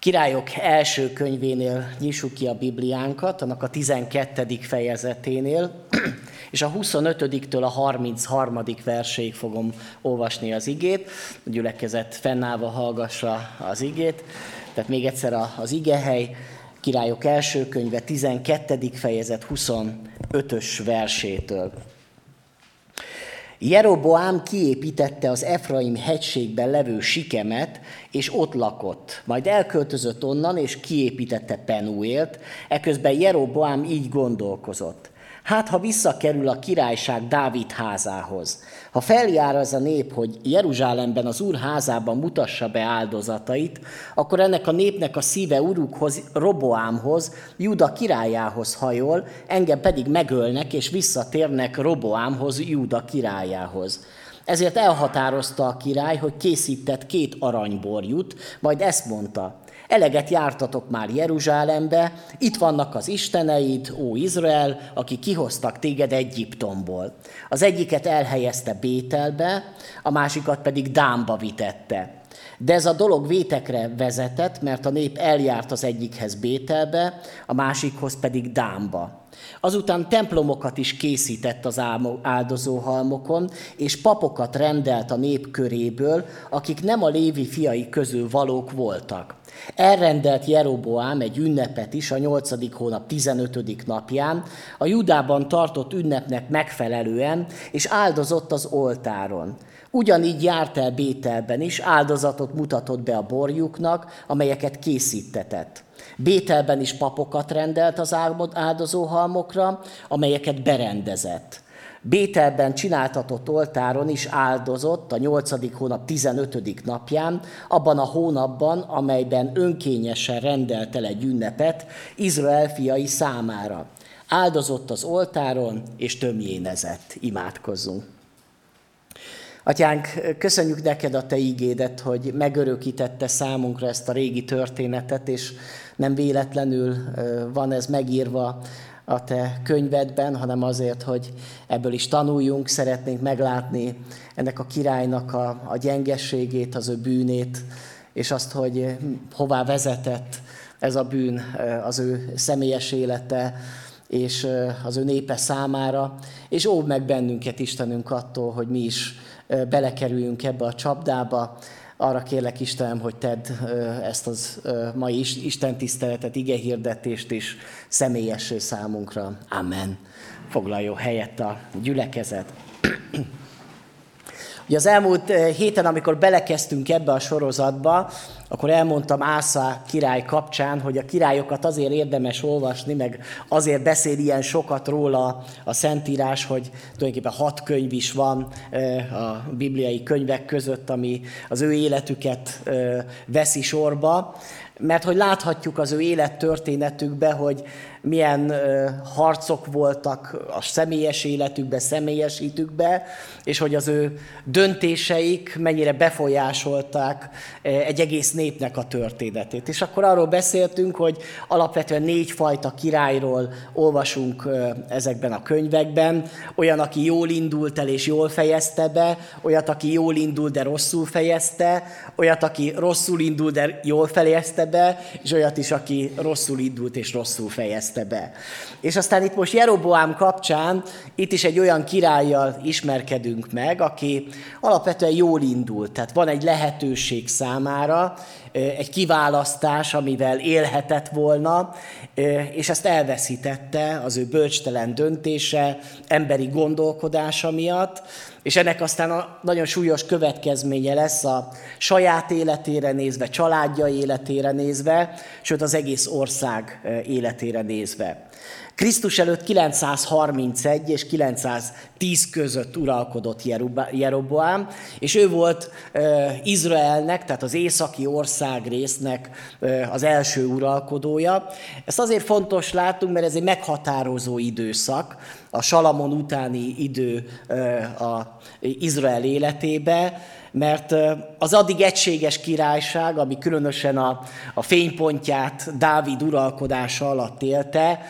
Királyok első könyvénél nyissuk ki a Bibliánkat, annak a 12. fejezeténél, és a 25-től a 33. verséig fogom olvasni az igét. A gyülekezet fennállva hallgassa az igét. Tehát még egyszer az igehely, Királyok első könyve 12. fejezet 25-ös versétől. Jeroboám kiépítette az Efraim hegységben levő sikemet, és ott lakott. Majd elköltözött onnan, és kiépítette Penuélt, eközben Jeroboám így gondolkozott. Hát, ha visszakerül a királyság Dávid házához, ha feljár az a nép, hogy Jeruzsálemben az Úr házában mutassa be áldozatait, akkor ennek a népnek a szíve urukhoz, Roboámhoz, Juda királyához hajol, engem pedig megölnek, és visszatérnek Roboámhoz, Juda királyához. Ezért elhatározta a király, hogy készített két aranyborjút, majd ezt mondta, Eleget jártatok már Jeruzsálembe, itt vannak az isteneid, ó Izrael, akik kihoztak téged Egyiptomból. Az egyiket elhelyezte Bételbe, a másikat pedig Dámba vitette. De ez a dolog vétekre vezetett, mert a nép eljárt az egyikhez Bételbe, a másikhoz pedig Dámba. Azután templomokat is készített az áldozóhalmokon, és papokat rendelt a nép köréből, akik nem a lévi fiai közül valók voltak. Elrendelt Jeroboám egy ünnepet is a 8. hónap 15. napján, a Judában tartott ünnepnek megfelelően, és áldozott az oltáron. Ugyanígy járt el Bételben is, áldozatot mutatott be a borjuknak, amelyeket készítetett. Bételben is papokat rendelt az áldozóhalmokra, amelyeket berendezett. Bételben csináltatott oltáron is áldozott a 8. hónap 15. napján, abban a hónapban, amelyben önkényesen rendelt el egy ünnepet Izrael fiai számára. Áldozott az oltáron, és tömjénezett. Imádkozzunk. Atyánk, köszönjük neked a te ígédet, hogy megörökítette számunkra ezt a régi történetet, és nem véletlenül van ez megírva a te könyvedben, hanem azért, hogy ebből is tanuljunk, szeretnénk meglátni ennek a királynak a, a gyengességét, az ő bűnét, és azt, hogy hová vezetett ez a bűn az ő személyes élete, és az ő népe számára, és óv meg bennünket, Istenünk, attól, hogy mi is belekerüljünk ebbe a csapdába, arra kérlek Istenem, hogy tedd ezt az mai Isten tiszteletet, ige hirdetést is személyessé számunkra. Amen. Foglaljon helyet a gyülekezet. Ugye az elmúlt héten, amikor belekezdtünk ebbe a sorozatba, akkor elmondtam Ásza király kapcsán, hogy a királyokat azért érdemes olvasni, meg azért beszél ilyen sokat róla a Szentírás, hogy tulajdonképpen hat könyv is van a bibliai könyvek között, ami az ő életüket veszi sorba, mert hogy láthatjuk az ő élettörténetükbe, hogy milyen harcok voltak a személyes életükbe, személyes hitükbe, és hogy az ő döntéseik mennyire befolyásolták egy egész népnek a történetét. És akkor arról beszéltünk, hogy alapvetően négy fajta királyról olvasunk ezekben a könyvekben. Olyan, aki jól indult el és jól fejezte be, olyat, aki jól indult, de rosszul fejezte, olyat, aki rosszul indult, de jól fejezte be, és olyat is, aki rosszul indult és rosszul fejezte fejezte be. És aztán itt most Jeroboám kapcsán itt is egy olyan királlyal ismerkedünk meg, aki alapvetően jól indult, tehát van egy lehetőség számára, egy kiválasztás, amivel élhetett volna, és ezt elveszítette az ő bölcstelen döntése, emberi gondolkodása miatt, és ennek aztán a nagyon súlyos következménye lesz a saját életére nézve, családja életére nézve, sőt az egész ország életére nézve. Krisztus előtt 931 és 910 között uralkodott Jeroboám, és ő volt Izraelnek, tehát az északi ország résznek az első uralkodója. Ezt azért fontos látunk, mert ez egy meghatározó időszak, a Salamon utáni idő a Izrael életébe, mert az addig egységes királyság, ami különösen a, a fénypontját Dávid uralkodása alatt élte,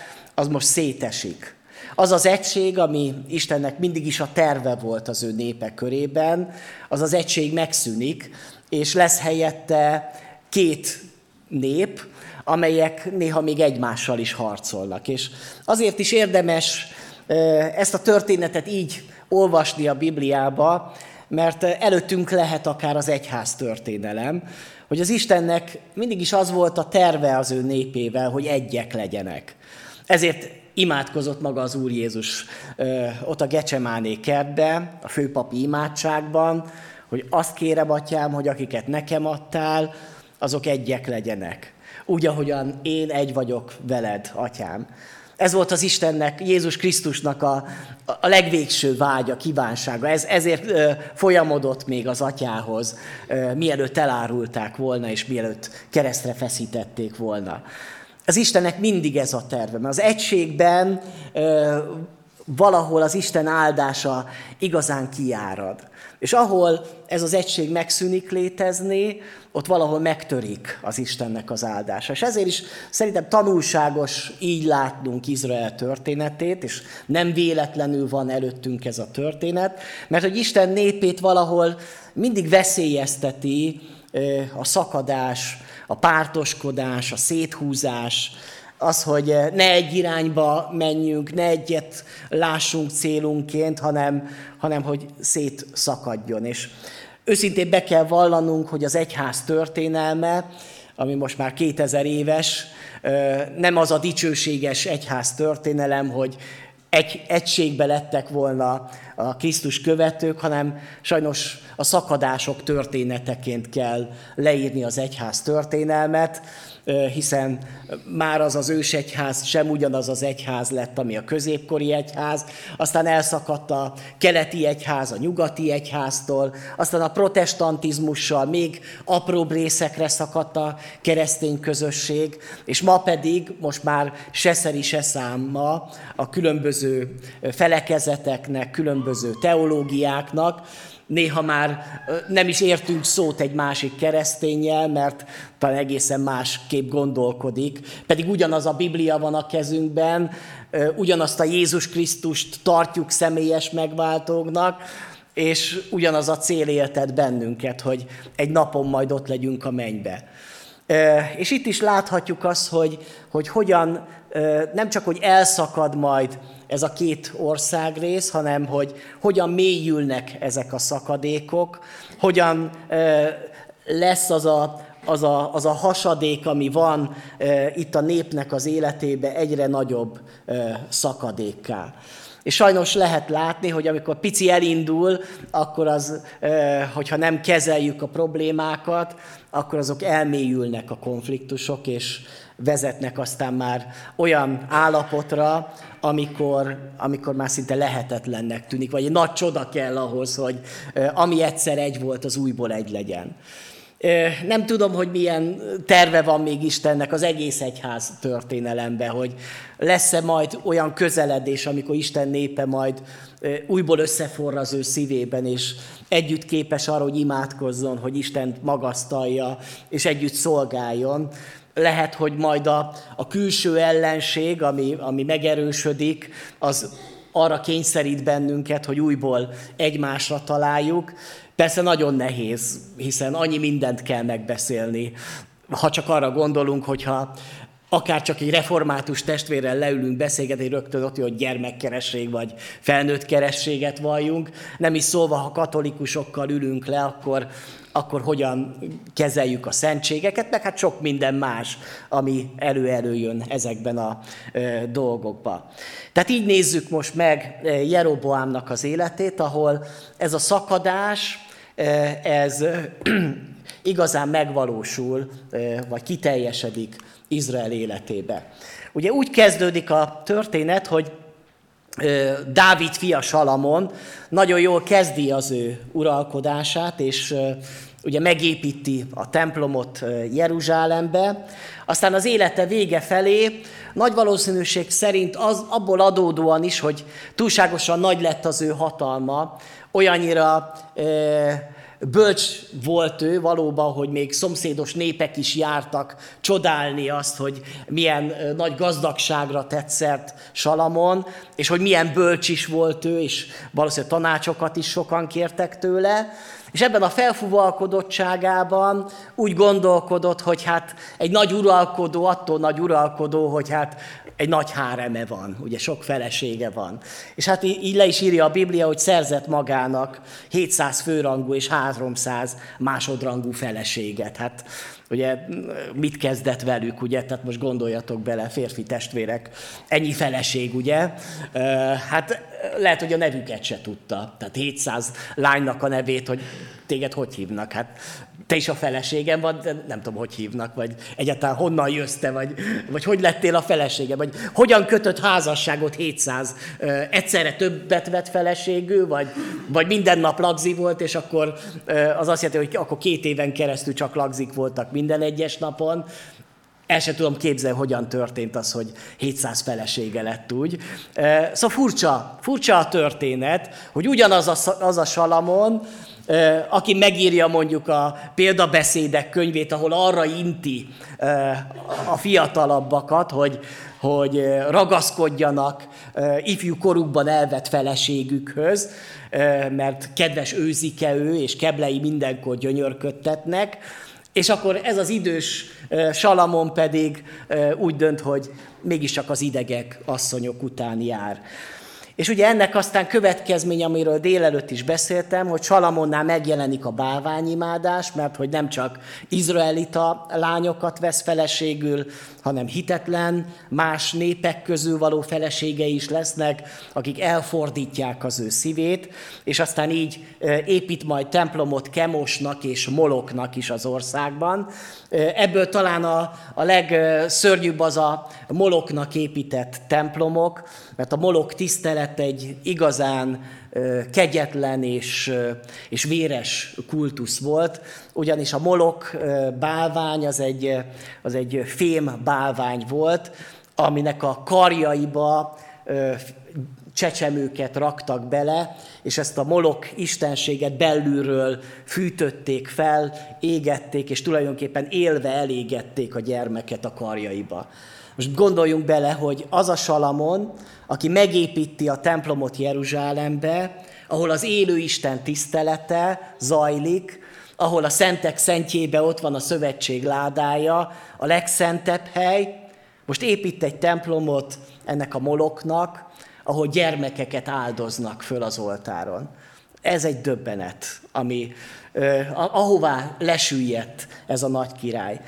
az most szétesik. Az az egység, ami Istennek mindig is a terve volt az ő népe körében, az az egység megszűnik, és lesz helyette két nép, amelyek néha még egymással is harcolnak. És azért is érdemes ezt a történetet így olvasni a Bibliába, mert előttünk lehet akár az egyház történelem, hogy az Istennek mindig is az volt a terve az ő népével, hogy egyek legyenek. Ezért imádkozott maga az Úr Jézus ott a Gecsemáné kertbe, a főpapi imádságban, hogy azt kérem, atyám, hogy akiket nekem adtál, azok egyek legyenek. Úgy, ahogyan én egy vagyok veled, atyám. Ez volt az Istennek, Jézus Krisztusnak a, a legvégső vágya, kívánsága. Ez, ezért ö, folyamodott még az atyához, ö, mielőtt elárulták volna, és mielőtt keresztre feszítették volna. Az Istennek mindig ez a terve, mert az egységben ö, valahol az Isten áldása igazán kiárad. És ahol ez az egység megszűnik létezni, ott valahol megtörik az Istennek az áldása. És ezért is szerintem tanulságos így látnunk Izrael történetét, és nem véletlenül van előttünk ez a történet, mert hogy Isten népét valahol mindig veszélyezteti a szakadás, a pártoskodás, a széthúzás, az, hogy eh, ne egy irányba menjünk, ne egyet lássunk célunként, hanem, hanem hogy szétszakadjon. És őszintén be kell vallanunk, hogy az egyház történelme, ami most már 2000 éves, eh, nem az a dicsőséges egyház történelem, hogy egy, egységbe lettek volna a Krisztus követők, hanem sajnos a szakadások történeteként kell leírni az egyház történelmet, hiszen már az az ősegyház sem ugyanaz az egyház lett, ami a középkori egyház, aztán elszakadt a keleti egyház a nyugati egyháztól, aztán a protestantizmussal még apróbb részekre szakadt a keresztény közösség, és ma pedig, most már se szeri, se számma a különböző felekezeteknek, különböző teológiáknak, Néha már nem is értünk szót egy másik keresztényel, mert talán egészen másképp gondolkodik. Pedig ugyanaz a Biblia van a kezünkben, ugyanazt a Jézus Krisztust tartjuk személyes megváltóknak, és ugyanaz a cél éltet bennünket, hogy egy napon majd ott legyünk a mennybe. És itt is láthatjuk azt, hogy, hogy hogyan nem csak, hogy elszakad majd ez a két országrész, hanem hogy hogyan mélyülnek ezek a szakadékok, hogyan lesz az a, az a, az a hasadék, ami van itt a népnek az életébe, egyre nagyobb szakadékká. És sajnos lehet látni, hogy amikor pici elindul, akkor az, hogyha nem kezeljük a problémákat, akkor azok elmélyülnek a konfliktusok, és vezetnek aztán már olyan állapotra, amikor, amikor már szinte lehetetlennek tűnik, vagy egy nagy csoda kell ahhoz, hogy ami egyszer egy volt, az újból egy legyen. Nem tudom, hogy milyen terve van még Istennek az egész egyház történelemben, hogy lesz-e majd olyan közeledés, amikor Isten népe majd újból összeforr az ő szívében, és együtt képes arra, hogy imádkozzon, hogy Isten magasztalja, és együtt szolgáljon. Lehet, hogy majd a, a külső ellenség, ami, ami megerősödik, az arra kényszerít bennünket, hogy újból egymásra találjuk. Persze nagyon nehéz, hiszen annyi mindent kell megbeszélni. Ha csak arra gondolunk, hogyha akár csak egy református testvérrel leülünk beszélgetni, rögtön ott, hogy gyermekkeresség vagy felnőtt kerességet valljunk. Nem is szólva, ha katolikusokkal ülünk le, akkor, akkor hogyan kezeljük a szentségeket, meg hát sok minden más, ami elő-előjön ezekben a dolgokban. Tehát így nézzük most meg Jeroboámnak az életét, ahol ez a szakadás, ez igazán megvalósul, vagy kiteljesedik Izrael életébe. Ugye úgy kezdődik a történet, hogy Dávid fia Salamon nagyon jól kezdi az ő uralkodását, és ugye megépíti a templomot Jeruzsálembe, aztán az élete vége felé nagy valószínűség szerint az, abból adódóan is, hogy túlságosan nagy lett az ő hatalma, olyannyira bölcs volt ő valóban, hogy még szomszédos népek is jártak csodálni azt, hogy milyen nagy gazdagságra tetszett Salamon, és hogy milyen bölcs is volt ő, és valószínűleg tanácsokat is sokan kértek tőle. És ebben a felfúvalkodottságában úgy gondolkodott, hogy hát egy nagy uralkodó, attól nagy uralkodó, hogy hát egy nagy háreme van, ugye sok felesége van. És hát így le is írja a Biblia, hogy szerzett magának 700 főrangú és 300 másodrangú feleséget. Hát ugye mit kezdett velük, ugye? Tehát most gondoljatok bele, férfi testvérek, ennyi feleség, ugye? Hát lehet, hogy a nevüket se tudta. Tehát 700 lánynak a nevét, hogy téged hogy hívnak? Hát te is a feleségem vagy, de nem tudom, hogy hívnak, vagy egyáltalán honnan jössz te, vagy, vagy hogy lettél a felesége, vagy hogyan kötött házasságot 700, egyszerre többet vett feleségű, vagy, vagy minden nap lagzi volt, és akkor az azt jelenti, hogy akkor két éven keresztül csak lagzik voltak minden egyes napon, el sem tudom képzelni, hogyan történt az, hogy 700 felesége lett úgy. Szóval furcsa, furcsa a történet, hogy ugyanaz a, az a Salamon, aki megírja mondjuk a példabeszédek könyvét, ahol arra inti a fiatalabbakat, hogy, hogy ragaszkodjanak ifjú korukban elvett feleségükhöz, mert kedves őzike ő, és keblei mindenkor gyönyörködtetnek, és akkor ez az idős Salamon pedig úgy dönt, hogy mégiscsak az idegek asszonyok után jár. És ugye ennek aztán következmény, amiről délelőtt is beszéltem, hogy Salamonnál megjelenik a bálványimádás, mert hogy nem csak izraelita lányokat vesz feleségül, hanem hitetlen, más népek közül való feleségei is lesznek, akik elfordítják az ő szívét, és aztán így épít majd templomot Kemosnak és Moloknak is az országban. Ebből talán a, a legszörnyűbb az a Moloknak épített templomok, mert a Molok tisztelet egy igazán kegyetlen és, és véres kultusz volt, ugyanis a Molok bálvány az egy, az egy fém bálvány volt, aminek a karjaiba csecsemőket raktak bele, és ezt a molok istenséget belülről fűtötték fel, égették, és tulajdonképpen élve elégették a gyermeket a karjaiba. Most gondoljunk bele, hogy az a Salamon, aki megépíti a templomot Jeruzsálembe, ahol az élő Isten tisztelete zajlik, ahol a szentek szentjébe ott van a szövetség ládája, a legszentebb hely, most épít egy templomot ennek a moloknak, ahol gyermekeket áldoznak föl az oltáron. Ez egy döbbenet, ami, ahová lesüllyedt ez a nagy király.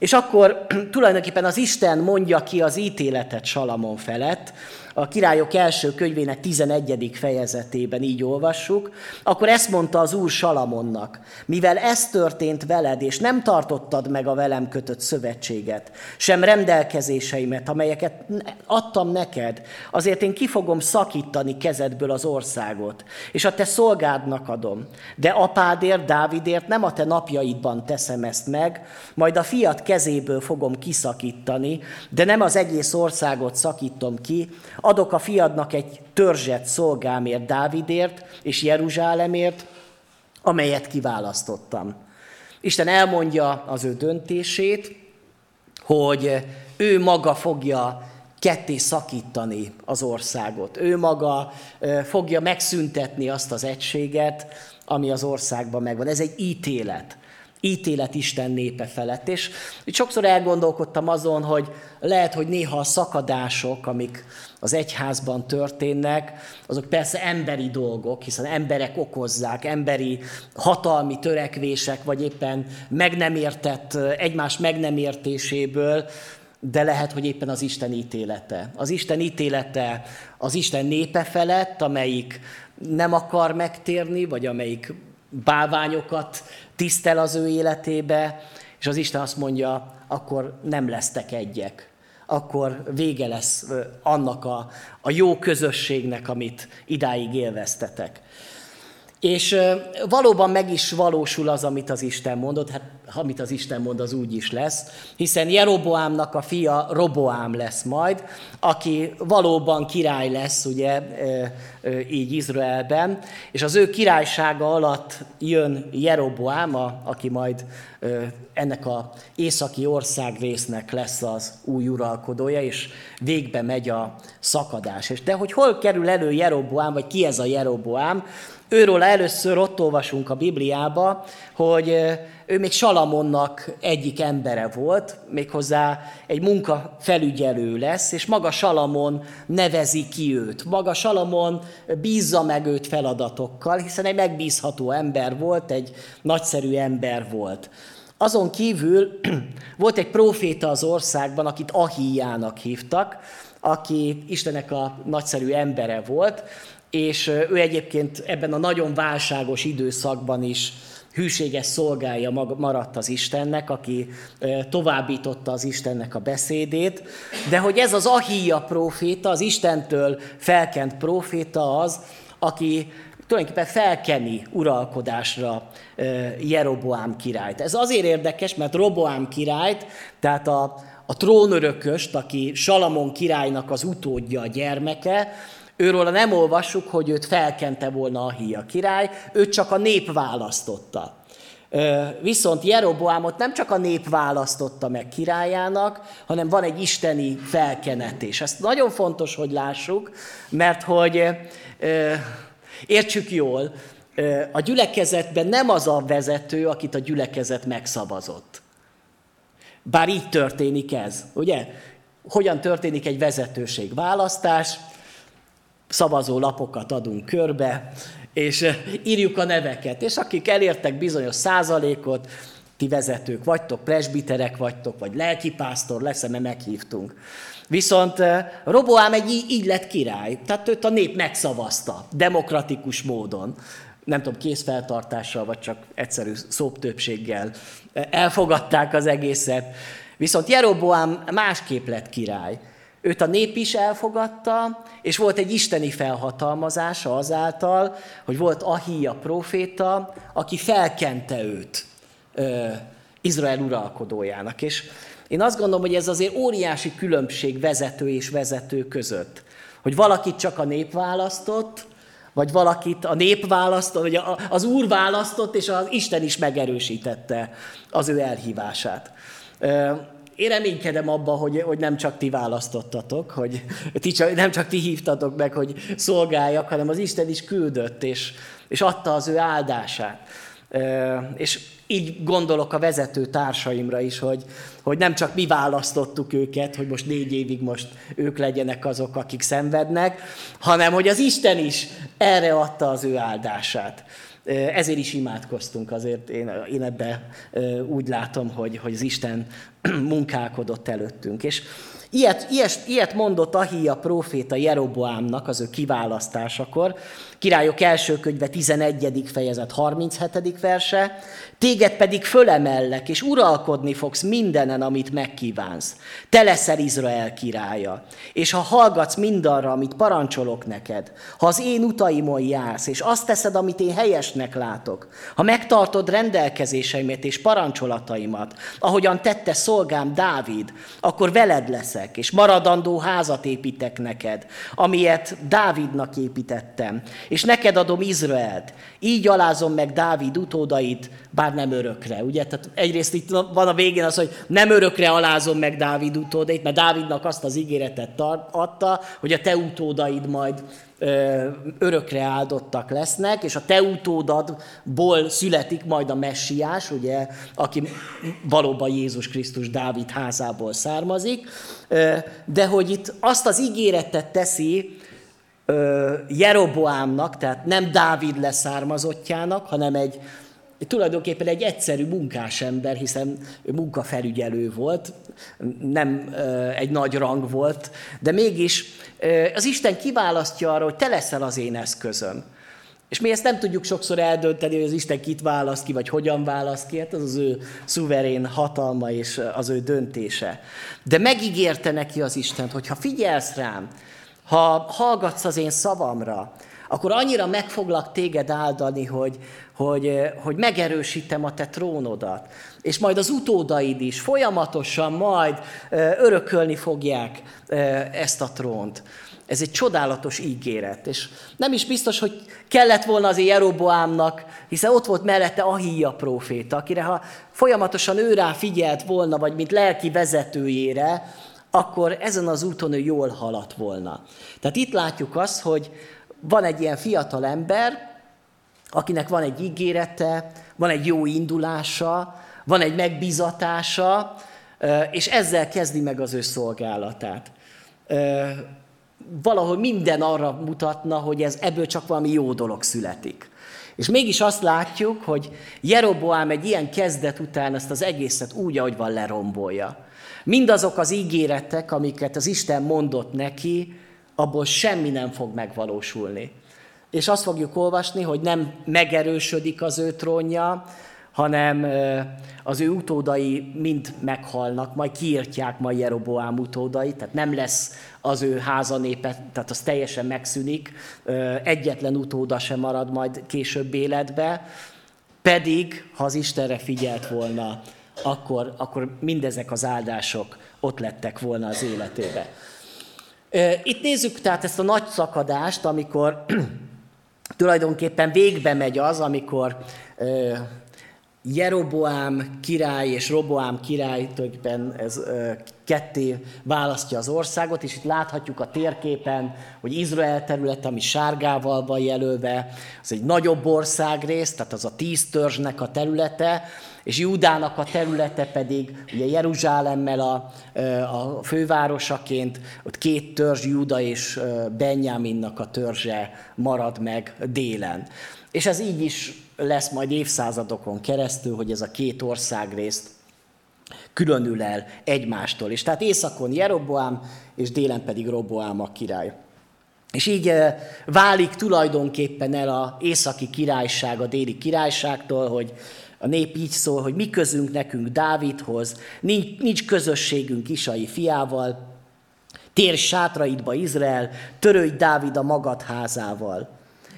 És akkor tulajdonképpen az Isten mondja ki az ítéletet Salamon felett, a királyok első könyvének 11. fejezetében így olvassuk, akkor ezt mondta az úr Salamonnak, mivel ez történt veled, és nem tartottad meg a velem kötött szövetséget, sem rendelkezéseimet, amelyeket adtam neked, azért én ki fogom szakítani kezedből az országot, és a te szolgádnak adom. De apádért, Dávidért nem a te napjaidban teszem ezt meg, majd a fiat kezéből fogom kiszakítani, de nem az egész országot szakítom ki, adok a fiadnak egy törzset szolgámért, Dávidért és Jeruzsálemért, amelyet kiválasztottam. Isten elmondja az ő döntését, hogy ő maga fogja ketté szakítani az országot. Ő maga fogja megszüntetni azt az egységet, ami az országban megvan. Ez egy ítélet ítélet Isten népe felett. És sokszor elgondolkodtam azon, hogy lehet, hogy néha a szakadások, amik az egyházban történnek, azok persze emberi dolgok, hiszen emberek okozzák, emberi hatalmi törekvések, vagy éppen meg nem értett, egymás meg nem értéséből, de lehet, hogy éppen az Isten ítélete. Az Isten ítélete az Isten népe felett, amelyik nem akar megtérni, vagy amelyik bálványokat tisztel az ő életébe, és az Isten azt mondja, akkor nem lesztek egyek. Akkor vége lesz annak a, a jó közösségnek, amit idáig élveztetek. És valóban meg is valósul az, amit az Isten mondott, hát amit az Isten mond, az úgy is lesz, hiszen Jeroboámnak a fia Roboám lesz majd, aki valóban király lesz, ugye, így Izraelben, és az ő királysága alatt jön Jeroboám, aki majd ennek a északi országrésznek lesz az új uralkodója, és végbe megy a szakadás. És de hogy hol kerül elő Jeroboám, vagy ki ez a Jeroboám, Őről először ott olvasunk a Bibliába, hogy ő még Salamonnak egyik embere volt, méghozzá egy munkafelügyelő lesz, és maga Salamon nevezi ki őt. Maga Salamon bízza meg őt feladatokkal, hiszen egy megbízható ember volt, egy nagyszerű ember volt. Azon kívül volt egy proféta az országban, akit Ahíjának hívtak, aki Istenek a nagyszerű embere volt, és ő egyébként ebben a nagyon válságos időszakban is hűséges szolgálja maradt az Istennek, aki továbbította az Istennek a beszédét, de hogy ez az Ahíja proféta, az Istentől felkent proféta az, aki tulajdonképpen felkeni uralkodásra Jeroboám királyt. Ez azért érdekes, mert Roboám királyt, tehát a, a trónörököst, aki Salamon királynak az utódja, a gyermeke, Őről nem olvassuk, hogy őt felkente volna a híja király, őt csak a nép választotta. Viszont Jeroboámot nem csak a nép választotta meg királyának, hanem van egy isteni felkenetés. Ezt nagyon fontos, hogy lássuk, mert hogy értsük jól, a gyülekezetben nem az a vezető, akit a gyülekezet megszavazott. Bár így történik ez, ugye? Hogyan történik egy vezetőség választás? Szavazó lapokat adunk körbe, és eh, írjuk a neveket. És akik elértek bizonyos százalékot, ti vezetők vagytok, presbiterek vagytok, vagy lelkipásztor lesz, mert meghívtunk. Viszont eh, Roboám egy így lett király, tehát őt a nép megszavazta, demokratikus módon. Nem tudom, készfeltartással, vagy csak egyszerű szóptöbbséggel eh, elfogadták az egészet. Viszont Jeroboám másképp lett király. Őt a nép is elfogadta, és volt egy isteni felhatalmazása azáltal, hogy volt Ahia proféta, aki felkente őt ö, Izrael uralkodójának. És én azt gondolom, hogy ez azért óriási különbség vezető és vezető között. Hogy valakit csak a nép választott, vagy valakit a nép választott, vagy az Úr választott, és az Isten is megerősítette az ő elhívását. Én reménykedem abba, hogy, hogy nem csak ti választottatok, hogy ti csak, nem csak ti hívtatok meg, hogy szolgáljak, hanem az Isten is küldött, és, és adta az ő áldását. És így gondolok a vezető társaimra is, hogy, hogy nem csak mi választottuk őket, hogy most négy évig most ők legyenek azok, akik szenvednek, hanem hogy az Isten is erre adta az ő áldását. Ezért is imádkoztunk, azért én, én ebbe úgy látom, hogy, hogy az Isten munkálkodott előttünk. És ilyet, ilyet, ilyet mondott Ahia proféta Jeroboámnak az ő kiválasztásakor, Királyok első könyve 11. fejezet 37. verse, téged pedig fölemellek, és uralkodni fogsz mindenen, amit megkívánsz. Te leszel Izrael királya, és ha hallgatsz mindarra, amit parancsolok neked, ha az én utaimon jársz, és azt teszed, amit én helyesnek látok, ha megtartod rendelkezéseimet és parancsolataimat, ahogyan tette szolgám Dávid, akkor veled leszek, és maradandó házat építek neked, amilyet Dávidnak építettem, és neked adom Izraelt. Így alázom meg Dávid utódait, bár nem örökre. Ugye? Tehát egyrészt itt van a végén az, hogy nem örökre alázom meg Dávid utódait, mert Dávidnak azt az ígéretet adta, hogy a te utódaid majd örökre áldottak lesznek, és a te utódadból születik majd a messiás, ugye, aki valóban Jézus Krisztus Dávid házából származik, de hogy itt azt az ígéretet teszi, Jeroboámnak, tehát nem Dávid leszármazottjának, hanem egy, tulajdonképpen egy egyszerű munkásember, hiszen ő munkafelügyelő volt, nem egy nagy rang volt, de mégis az Isten kiválasztja arra, hogy te leszel az én eszközöm. És mi ezt nem tudjuk sokszor eldönteni, hogy az Isten kit választ ki, vagy hogyan választ ki, hát az az ő szuverén hatalma és az ő döntése. De megígérte neki az Isten, hogy ha figyelsz rám, ha hallgatsz az én szavamra, akkor annyira meg foglak téged áldani, hogy, hogy, hogy megerősítem a te trónodat. És majd az utódaid is folyamatosan majd örökölni fogják ezt a trónt. Ez egy csodálatos ígéret, és nem is biztos, hogy kellett volna az Jeroboámnak, hiszen ott volt mellette Ahia próféta, akire ha folyamatosan ő rá figyelt volna, vagy mint lelki vezetőjére, akkor ezen az úton ő jól haladt volna. Tehát itt látjuk azt, hogy van egy ilyen fiatal ember, akinek van egy ígérete, van egy jó indulása, van egy megbizatása, és ezzel kezdi meg az ő szolgálatát. Valahol minden arra mutatna, hogy ez ebből csak valami jó dolog születik. És mégis azt látjuk, hogy Jeroboám egy ilyen kezdet után ezt az egészet úgy, ahogy van, lerombolja. Mindazok az ígéretek, amiket az Isten mondott neki, abból semmi nem fog megvalósulni. És azt fogjuk olvasni, hogy nem megerősödik az ő trónja, hanem az ő utódai mind meghalnak, majd kiirtják majd Jeroboám utódai, tehát nem lesz az ő háza népe, tehát az teljesen megszűnik, egyetlen utóda sem marad majd később életbe, pedig, ha az Istenre figyelt volna, akkor, akkor mindezek az áldások ott lettek volna az életébe. Itt nézzük tehát ezt a nagy szakadást, amikor tulajdonképpen végbe megy az, amikor Jeroboám király és Roboám király tulajdonképpen ez ketté választja az országot, és itt láthatjuk a térképen, hogy Izrael területe, ami sárgával van jelölve, az egy nagyobb országrész, tehát az a tíz törzsnek a területe, és Júdának a területe pedig ugye Jeruzsálemmel a, a fővárosaként, ott két törzs, Júda és Benjaminnak a törzse marad meg délen. És ez így is lesz majd évszázadokon keresztül, hogy ez a két országrészt különül el egymástól. És tehát északon Jeroboám, és délen pedig Roboám a király. És így válik tulajdonképpen el a északi királyság a déli királyságtól, hogy a nép így szól, hogy mi közünk nekünk Dávidhoz, nincs, nincs közösségünk Isai fiával, tér sátraidba Izrael, törődj Dávid a magad házával.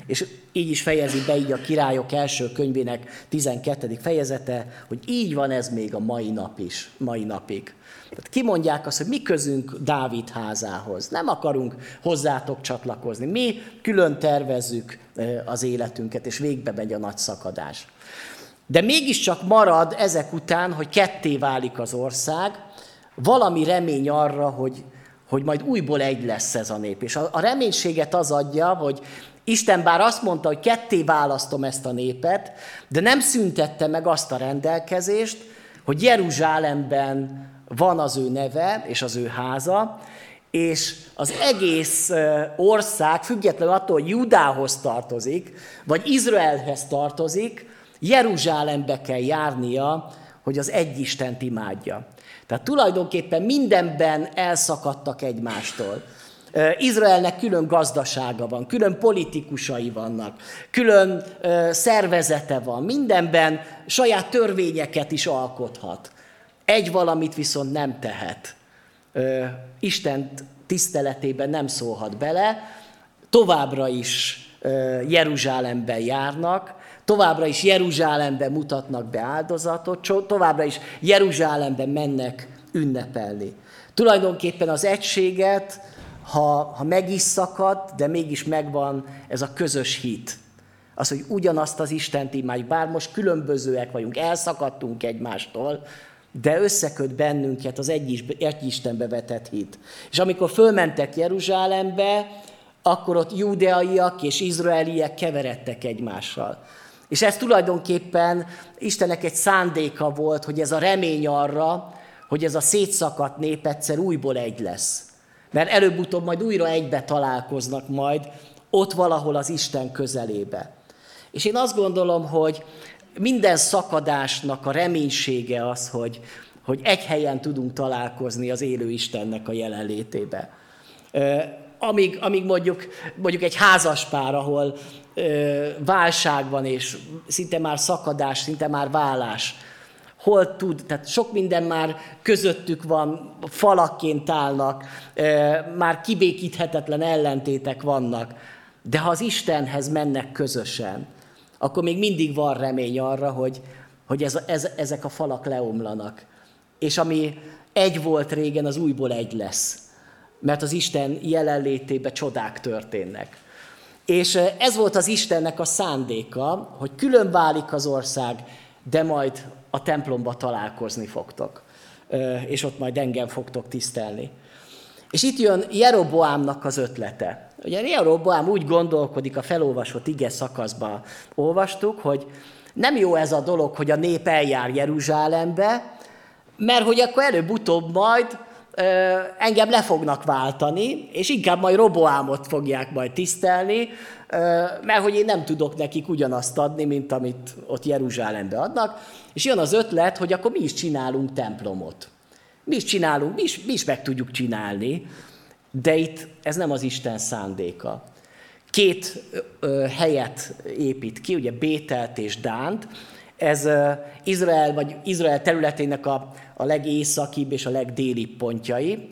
És így is fejezi be így a királyok első könyvének 12. fejezete, hogy így van ez még a mai nap is, mai napig. Tehát kimondják azt, hogy mi közünk Dávid házához. Nem akarunk hozzátok csatlakozni. Mi külön tervezzük az életünket, és végbe megy a nagy szakadás. De mégiscsak marad ezek után, hogy ketté válik az ország, valami remény arra, hogy, hogy majd újból egy lesz ez a nép. És a, a reménységet az adja, hogy Isten bár azt mondta, hogy ketté választom ezt a népet, de nem szüntette meg azt a rendelkezést, hogy Jeruzsálemben van az ő neve és az ő háza, és az egész ország, függetlenül attól, hogy Judához tartozik, vagy Izraelhez tartozik, Jeruzsálembe kell járnia, hogy az egy Istent imádja. Tehát tulajdonképpen mindenben elszakadtak egymástól. Izraelnek külön gazdasága van, külön politikusai vannak, külön szervezete van, mindenben saját törvényeket is alkothat. Egy valamit viszont nem tehet. Isten tiszteletében nem szólhat bele, továbbra is Jeruzsálemben járnak, továbbra is Jeruzsálemben mutatnak be áldozatot, továbbra is Jeruzsálemben mennek ünnepelni. Tulajdonképpen az egységet ha, ha meg is szakad, de mégis megvan ez a közös hit. Az, hogy ugyanazt az Istent imádjuk, bár most különbözőek vagyunk, elszakadtunk egymástól, de összeköt bennünket az egy, egy Istenbe vetett hit. És amikor fölmentek Jeruzsálembe, akkor ott júdeaiak és izraeliek keveredtek egymással. És ez tulajdonképpen Istennek egy szándéka volt, hogy ez a remény arra, hogy ez a szétszakadt nép egyszer újból egy lesz. Mert előbb-utóbb majd újra egybe találkoznak majd, ott valahol az Isten közelébe. És én azt gondolom, hogy minden szakadásnak a reménysége az, hogy, hogy egy helyen tudunk találkozni az élő Istennek a jelenlétébe. Amíg, amíg mondjuk, mondjuk egy házaspár, ahol válság van, és szinte már szakadás, szinte már vállás, hol tud, tehát sok minden már közöttük van, falakként állnak, már kibékíthetetlen ellentétek vannak. De ha az Istenhez mennek közösen, akkor még mindig van remény arra, hogy, hogy ez, ez, ezek a falak leomlanak. És ami egy volt régen, az újból egy lesz. Mert az Isten jelenlétében csodák történnek. És ez volt az Istennek a szándéka, hogy külön válik az ország, de majd a templomba találkozni fogtok. És ott majd engem fogtok tisztelni. És itt jön Jeroboámnak az ötlete. Ugye Jeroboám úgy gondolkodik, a felolvasott ige szakaszban olvastuk, hogy nem jó ez a dolog, hogy a nép eljár Jeruzsálembe, mert hogy akkor előbb-utóbb majd engem le fognak váltani, és inkább majd Roboámot fogják majd tisztelni, mert hogy én nem tudok nekik ugyanazt adni, mint amit ott Jeruzsálembe adnak. És jön az ötlet, hogy akkor mi is csinálunk templomot. Mi is csinálunk, mi is, mi is meg tudjuk csinálni, de itt ez nem az Isten szándéka. Két helyet épít ki, ugye Bételt és Dánt. Ez Izrael, vagy Izrael területének a, a legészakibb és a legdélibb pontjai.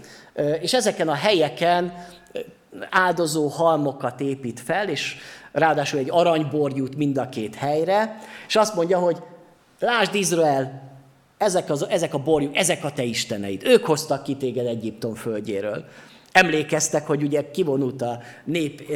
És ezeken a helyeken áldozó halmokat épít fel, és ráadásul egy aranybor jut mind a két helyre, és azt mondja, hogy lásd Izrael, ezek, az, ezek a borjuk, ezek a te isteneid. Ők hoztak ki téged Egyiptom földjéről. Emlékeztek, hogy ugye kivonult a nép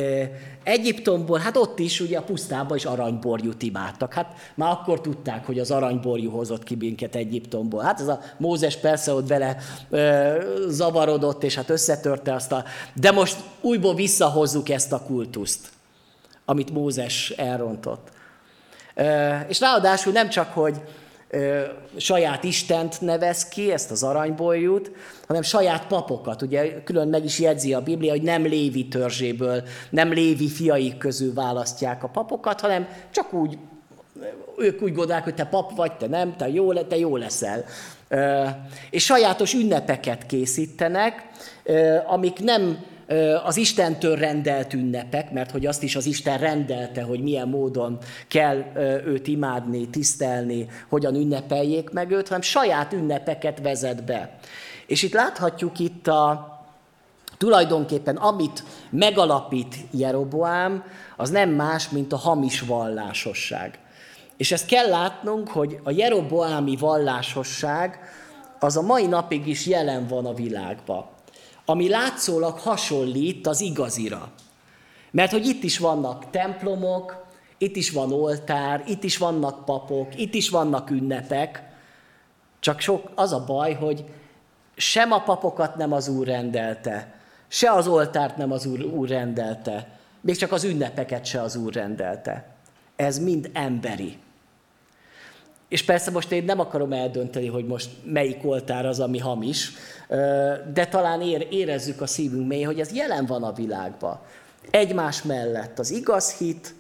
Egyiptomból, hát ott is ugye a pusztában is aranyborjút imádtak. Hát már akkor tudták, hogy az aranyborjú hozott ki minket Egyiptomból. Hát ez a Mózes persze ott bele e, zavarodott, és hát összetörte azt a... De most újból visszahozzuk ezt a kultuszt, amit Mózes elrontott. E, és ráadásul nem csak, hogy saját Istent nevez ki, ezt az aranybolyút, hanem saját papokat. Ugye külön meg is jegyzi a Biblia, hogy nem Lévi törzséből, nem Lévi fiai közül választják a papokat, hanem csak úgy, ők úgy gondolják, hogy te pap vagy, te nem, te jó, te jó leszel. És sajátos ünnepeket készítenek, amik nem az Istentől rendelt ünnepek, mert hogy azt is az Isten rendelte, hogy milyen módon kell őt imádni, tisztelni, hogyan ünnepeljék meg őt, hanem saját ünnepeket vezet be. És itt láthatjuk itt a, tulajdonképpen amit megalapít Jeroboám, az nem más, mint a hamis vallásosság. És ezt kell látnunk, hogy a jeroboámi vallásosság az a mai napig is jelen van a világban ami látszólag hasonlít az igazira. Mert hogy itt is vannak templomok, itt is van oltár, itt is vannak papok, itt is vannak ünnepek, csak sok az a baj, hogy sem a papokat nem az Úr rendelte, se az oltárt nem az Úr, úr rendelte, még csak az ünnepeket se az Úr rendelte. Ez mind emberi. És persze most én nem akarom eldönteni, hogy most melyik oltár az, ami hamis, de talán érezzük a szívünk mély, hogy ez jelen van a világban. Egymás mellett az igaz hit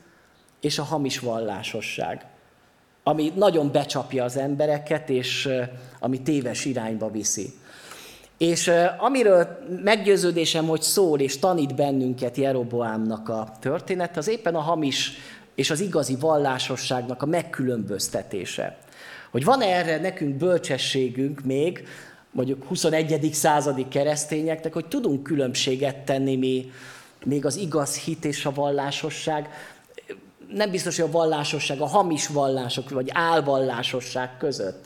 és a hamis vallásosság, ami nagyon becsapja az embereket, és ami téves irányba viszi. És amiről meggyőződésem, hogy szól és tanít bennünket Jeroboámnak a történet, az éppen a hamis és az igazi vallásosságnak a megkülönböztetése. Hogy van erre nekünk bölcsességünk még, mondjuk 21. századi keresztényeknek, hogy tudunk különbséget tenni mi, még az igaz hit és a vallásosság, nem biztos, hogy a vallásosság, a hamis vallások, vagy álvallásosság között,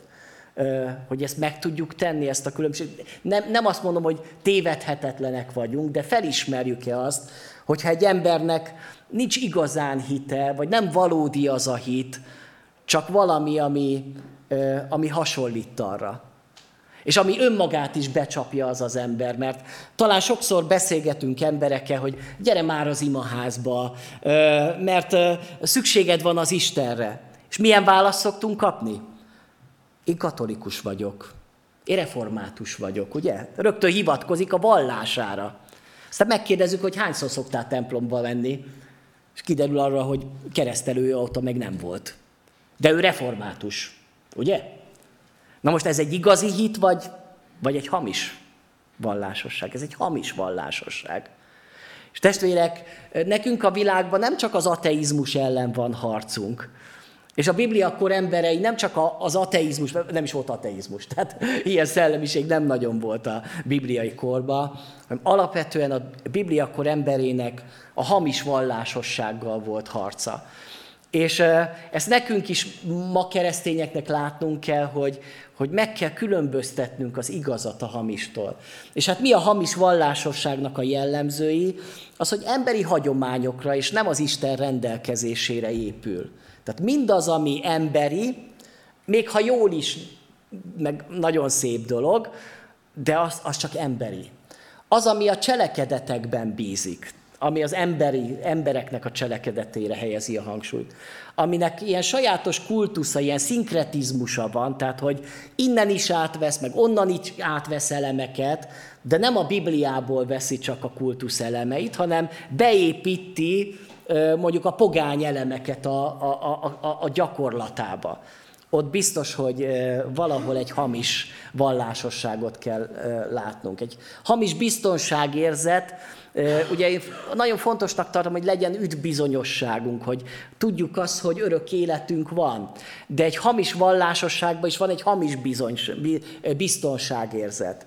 hogy ezt meg tudjuk tenni, ezt a különbséget. Nem, nem azt mondom, hogy tévedhetetlenek vagyunk, de felismerjük-e azt, hogyha egy embernek nincs igazán hite, vagy nem valódi az a hit, csak valami, ami, ami hasonlít arra. És ami önmagát is becsapja az az ember, mert talán sokszor beszélgetünk emberekkel, hogy gyere már az imaházba, mert szükséged van az Istenre. És milyen választ szoktunk kapni? Én katolikus vagyok. Én református vagyok, ugye? Rögtön hivatkozik a vallására. Aztán megkérdezzük, hogy hányszor szoktál templomba menni, és kiderül arra, hogy keresztelője óta meg nem volt. De ő református, ugye? Na most ez egy igazi hit, vagy, vagy egy hamis vallásosság? Ez egy hamis vallásosság. És testvérek, nekünk a világban nem csak az ateizmus ellen van harcunk, És a Biblia akkor emberei nem csak az ateizmus, nem is volt ateizmus, tehát ilyen szellemiség nem nagyon volt a bibliai korban, hanem alapvetően a Biblia akkor emberének a hamis vallásossággal volt harca. És ezt nekünk is ma keresztényeknek látnunk kell, hogy, hogy meg kell különböztetnünk az igazat a hamistól. És hát mi a hamis vallásosságnak a jellemzői? Az, hogy emberi hagyományokra és nem az Isten rendelkezésére épül. Tehát mindaz, ami emberi, még ha jól is, meg nagyon szép dolog, de az, az csak emberi. Az, ami a cselekedetekben bízik, ami az emberi, embereknek a cselekedetére helyezi a hangsúlyt, aminek ilyen sajátos kultusza, ilyen szinkretizmusa van, tehát hogy innen is átvesz, meg onnan is átvesz elemeket, de nem a Bibliából veszi csak a kultusz elemeit, hanem beépíti mondjuk a pogány elemeket a, a, a, a gyakorlatába. Ott biztos, hogy valahol egy hamis vallásosságot kell látnunk. Egy hamis biztonságérzet, Ugye én nagyon fontosnak tartom, hogy legyen üdvbizonyosságunk, hogy tudjuk azt, hogy örök életünk van. De egy hamis vallásosságban is van egy hamis bizonyos, biztonságérzet.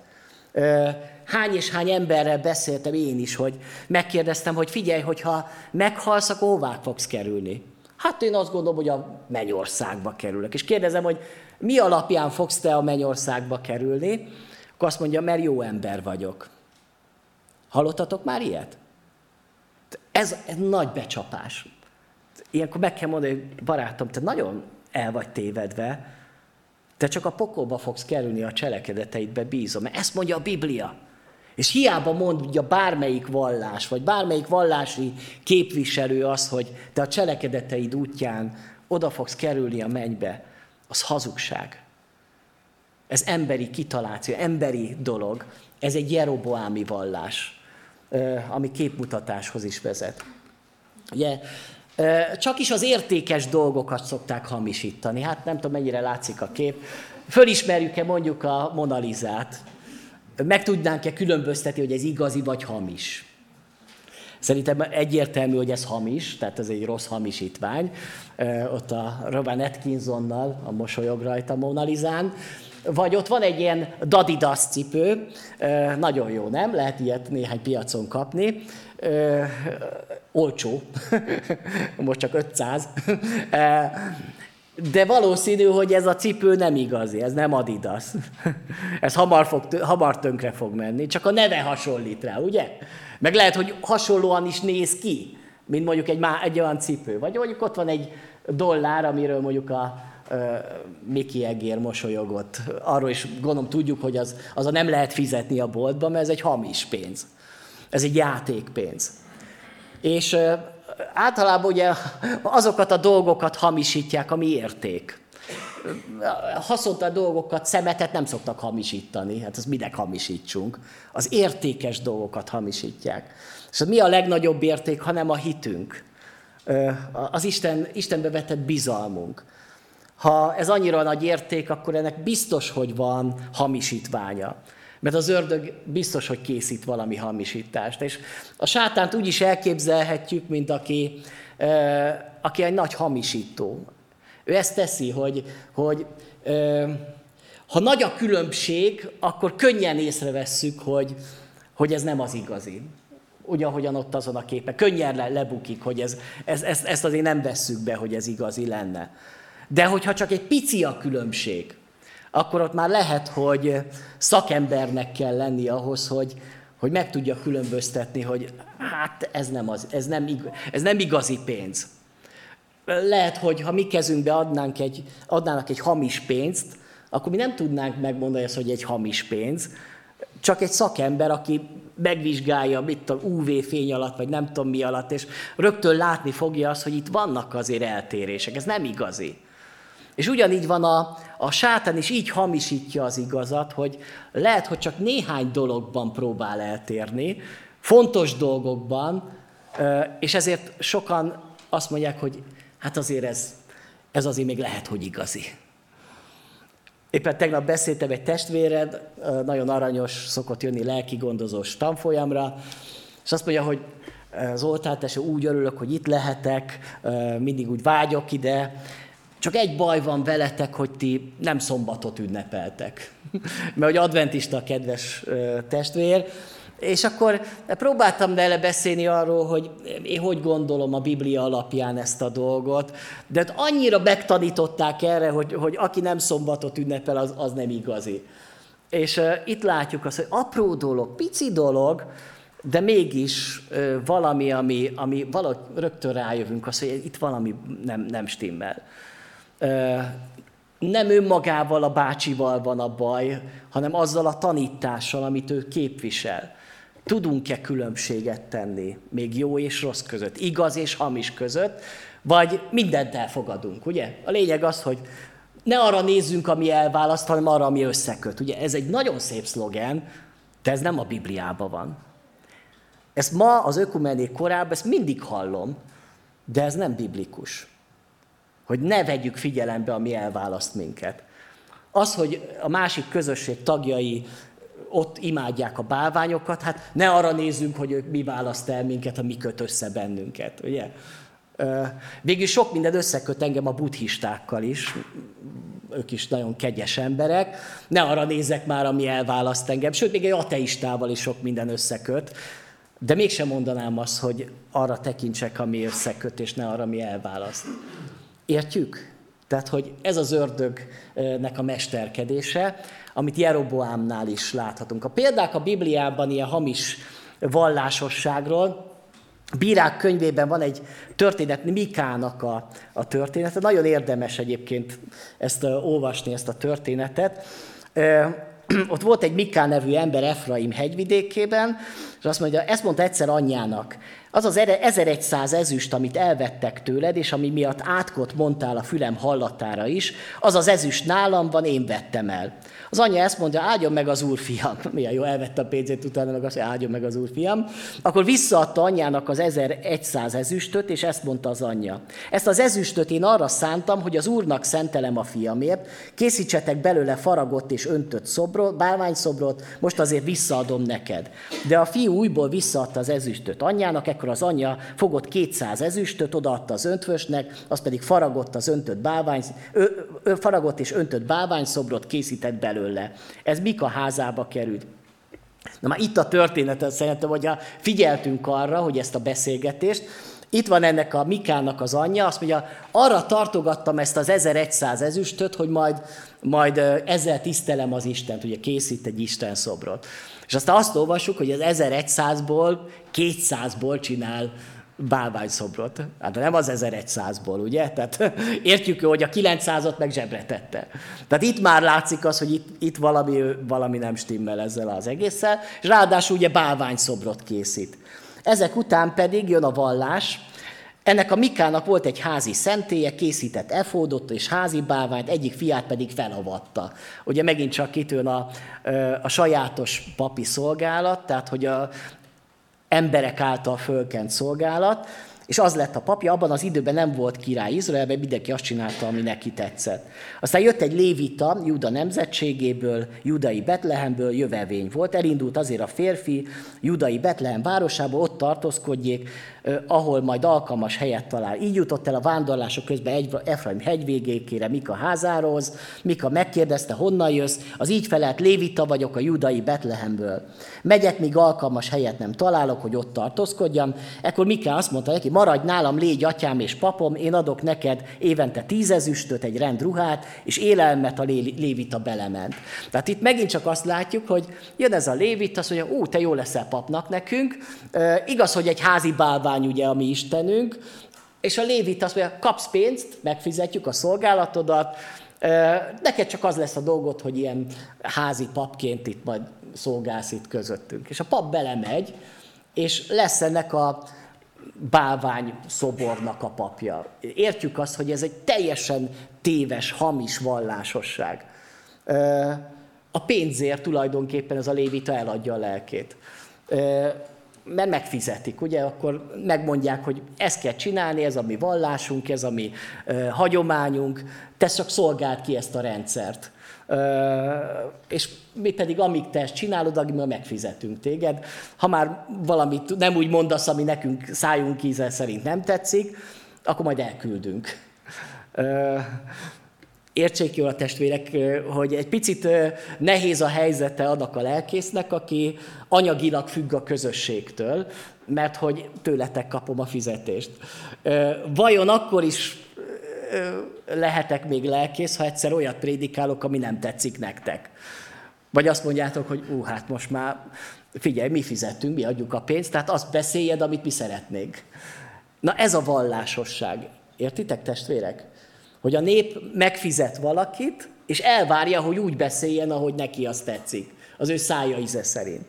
Hány és hány emberrel beszéltem én is, hogy megkérdeztem, hogy figyelj, hogyha meghalsz, akkor hová fogsz kerülni? Hát én azt gondolom, hogy a mennyországba kerülök. És kérdezem, hogy mi alapján fogsz te a mennyországba kerülni? Akkor azt mondja, mert jó ember vagyok. Hallottatok már ilyet? Ez, ez nagy becsapás. Ilyenkor meg kell mondani, hogy barátom, te nagyon el vagy tévedve, te csak a pokolba fogsz kerülni a cselekedeteidbe bízom. Mert ezt mondja a Biblia. És hiába mondja bármelyik vallás, vagy bármelyik vallási képviselő az, hogy te a cselekedeteid útján oda fogsz kerülni a mennybe, az hazugság. Ez emberi kitaláció, emberi dolog. Ez egy jeroboámi vallás ami képmutatáshoz is vezet. Ugye, csak is az értékes dolgokat szokták hamisítani. Hát nem tudom, mennyire látszik a kép. Fölismerjük-e mondjuk a Monalizát? Meg tudnánk-e különböztetni, hogy ez igazi vagy hamis? Szerintem egyértelmű, hogy ez hamis, tehát ez egy rossz hamisítvány. Ott a Robert Atkinsonnal a mosolyog rajta Monalizán. Vagy ott van egy ilyen Dadidas cipő, nagyon jó, nem? Lehet ilyet néhány piacon kapni. Olcsó, most csak 500. De valószínű, hogy ez a cipő nem igazi, ez nem Adidas. Ez hamar, fog, hamar tönkre fog menni, csak a neve hasonlít rá, ugye? Meg lehet, hogy hasonlóan is néz ki, mint mondjuk egy, egy olyan cipő. Vagy mondjuk ott van egy dollár, amiről mondjuk a, Miki Egér mosolyogott. Arról is gondolom tudjuk, hogy az, az a nem lehet fizetni a boltban, mert ez egy hamis pénz. Ez egy játékpénz. És általában ugye azokat a dolgokat hamisítják, ami érték. Haszonta dolgokat, szemetet nem szoktak hamisítani, hát az minek hamisítsunk. Az értékes dolgokat hamisítják. És mi a legnagyobb érték, hanem a hitünk. Az Isten, Istenbe vetett bizalmunk. Ha ez annyira nagy érték, akkor ennek biztos, hogy van hamisítványa. Mert az ördög biztos, hogy készít valami hamisítást. És a sátánt úgy is elképzelhetjük, mint aki, aki egy nagy hamisító. Ő ezt teszi, hogy, hogy ha nagy a különbség, akkor könnyen észrevesszük, hogy, hogy ez nem az igazi. Ugyanahogyan ott azon a képen. Könnyen le, lebukik, hogy ez, ez, ezt, ezt azért nem vesszük be, hogy ez igazi lenne. De hogyha csak egy pici a különbség, akkor ott már lehet, hogy szakembernek kell lenni ahhoz, hogy, hogy meg tudja különböztetni, hogy hát ez nem, az, ez nem, ez nem igazi pénz. Lehet, hogy ha mi kezünkbe adnánk egy, adnának egy hamis pénzt, akkor mi nem tudnánk megmondani ezt, hogy egy hamis pénz, csak egy szakember, aki megvizsgálja, mit a UV fény alatt, vagy nem tudom mi alatt, és rögtön látni fogja azt, hogy itt vannak azért eltérések. Ez nem igazi. És ugyanígy van a, a sátán is így hamisítja az igazat, hogy lehet, hogy csak néhány dologban próbál eltérni, fontos dolgokban, és ezért sokan azt mondják, hogy hát azért ez, ez azért még lehet, hogy igazi. Éppen tegnap beszéltem egy testvéred, nagyon aranyos, szokott jönni lelki gondozós tanfolyamra, és azt mondja, hogy Zoltán, te úgy örülök, hogy itt lehetek, mindig úgy vágyok ide, Csak egy baj van veletek, hogy ti nem szombatot ünnepeltek. Mert hogy adventista a kedves testvér, és akkor próbáltam vele beszélni arról, hogy én hogy gondolom a Biblia alapján ezt a dolgot, de hát annyira megtanították erre, hogy, hogy aki nem szombatot ünnepel, az, az nem igazi. És uh, itt látjuk azt, hogy apró dolog, pici dolog, de mégis uh, valami, ami, ami valahogy rögtön rájövünk, azt, hogy itt valami nem, nem stimmel. Nem önmagával, a bácsival van a baj, hanem azzal a tanítással, amit ő képvisel. Tudunk-e különbséget tenni még jó és rossz között, igaz és hamis között, vagy mindent elfogadunk, ugye? A lényeg az, hogy ne arra nézzünk, ami elválaszt, hanem arra, ami összeköt. Ugye ez egy nagyon szép szlogen, de ez nem a Bibliában van. Ezt ma az ökumenék korában, ezt mindig hallom, de ez nem biblikus. Hogy ne vegyük figyelembe, ami elválaszt minket. Az, hogy a másik közösség tagjai ott imádják a bálványokat, hát ne arra nézzünk, hogy ők mi választ el minket, ha mi köt össze bennünket, ugye? Végül sok minden összeköt engem a buddhistákkal is, ők is nagyon kegyes emberek, ne arra nézek már, ami elválaszt engem, sőt, még egy ateistával is sok minden összeköt, de mégsem mondanám azt, hogy arra tekintsek, ami összeköt, és ne arra, ami elválaszt. Értjük? Tehát, hogy ez az ördögnek a mesterkedése, amit Jeroboámnál is láthatunk. A példák a Bibliában ilyen hamis vallásosságról, Bírák könyvében van egy történet, Mikának a, a története. Nagyon érdemes egyébként ezt uh, olvasni, ezt a történetet. Uh, ott volt egy Miká nevű ember Efraim hegyvidékében, és azt mondja, ezt mondta egyszer anyjának, az az 1100 ezüst, amit elvettek tőled, és ami miatt átkot mondtál a fülem hallatára is, az az ezüst nálam van, én vettem el. Az anyja ezt mondja, áldjon meg az úrfiam. Milyen jó, elvette a pénzét, utána meg azt mondja, áldjon meg az úrfiam. Akkor visszaadta anyjának az 1100 ezüstöt, és ezt mondta az anyja. Ezt az ezüstöt én arra szántam, hogy az úrnak szentelem a fiamért, készítsetek belőle faragott és öntött szobrot, bálványszobrot, most azért visszaadom neked. De a fiú újból visszaadta az ezüstöt anyjának, ekkor az anyja fogott 200 ezüstöt, odaadta az öntvösnek, az pedig faragott az öntött bálvány, ö, ö, faragott és öntött bálványszobrot készített belőle. Ez Mika házába került. Na már itt a történetet szerintem, hogy figyeltünk arra, hogy ezt a beszélgetést, itt van ennek a Mikának az anyja, azt mondja, arra tartogattam ezt az 1100 ezüstöt, hogy majd, majd ezzel tisztelem az Istent, ugye készít egy Isten szobrot. És aztán azt olvassuk, hogy az 1100-ból 200-ból csinál bálványszobrot. Hát nem az 1100-ból, ugye? Tehát értjük, hogy a 900-ot meg tette. Tehát itt már látszik az, hogy itt, itt valami, valami nem stimmel ezzel az egésszel, és ráadásul ugye bálványszobrot készít. Ezek után pedig jön a vallás, ennek a Mikának volt egy házi szentélye, készített efódot és házi bálványt, egyik fiát pedig felavatta. Ugye megint csak kitűn a, a sajátos papi szolgálat, tehát hogy a, emberek által fölkent szolgálat, és az lett a papja, abban az időben nem volt király Izraelben, mindenki azt csinálta, ami neki tetszett. Aztán jött egy lévita, Juda nemzetségéből, judai Betlehemből, jövevény volt, elindult azért a férfi, judai Betlehem városába, ott tartózkodjék, ahol majd alkalmas helyet talál. Így jutott el a vándorlások közben egy Efraim hegyvégékére, Mika házához. Mika megkérdezte, honnan jössz, az így felelt, Lévita vagyok a judai Betlehemből. Megyek, míg alkalmas helyet nem találok, hogy ott tartózkodjam. Ekkor Mika azt mondta neki, maradj nálam, légy atyám és papom, én adok neked évente tízezüstöt, egy rend ruhát, és élelmet a Lévita belement. Tehát itt megint csak azt látjuk, hogy jön ez a Lévita, azt mondja, ú, te jó leszel papnak nekünk. E, igaz, hogy egy házi bálvány ugye a mi Istenünk, és a Lévit azt mondja, kapsz pénzt, megfizetjük a szolgálatodat, neked csak az lesz a dolgot, hogy ilyen házi papként itt majd szolgálsz itt közöttünk. És a pap belemegy, és lesz ennek a bálvány szobornak a papja. Értjük azt, hogy ez egy teljesen téves, hamis vallásosság. A pénzért tulajdonképpen ez a lévita eladja a lelkét. Mert megfizetik, ugye, akkor megmondják, hogy ezt kell csinálni, ez a mi vallásunk, ez a mi hagyományunk, te csak szolgáld ki ezt a rendszert és mi pedig amíg te ezt csinálod, addig mi megfizetünk téged. Ha már valamit nem úgy mondasz, ami nekünk szájunk íze szerint nem tetszik, akkor majd elküldünk. Értsék jól a testvérek, hogy egy picit nehéz a helyzete annak a lelkésznek, aki anyagilag függ a közösségtől, mert hogy tőletek kapom a fizetést. Vajon akkor is lehetek még lelkész, ha egyszer olyat prédikálok, ami nem tetszik nektek? Vagy azt mondjátok, hogy ú, hát most már figyelj, mi fizetünk, mi adjuk a pénzt, tehát azt beszéljed, amit mi szeretnénk. Na ez a vallásosság. Értitek, testvérek? Hogy a nép megfizet valakit, és elvárja, hogy úgy beszéljen, ahogy neki az tetszik. Az ő szája íze szerint.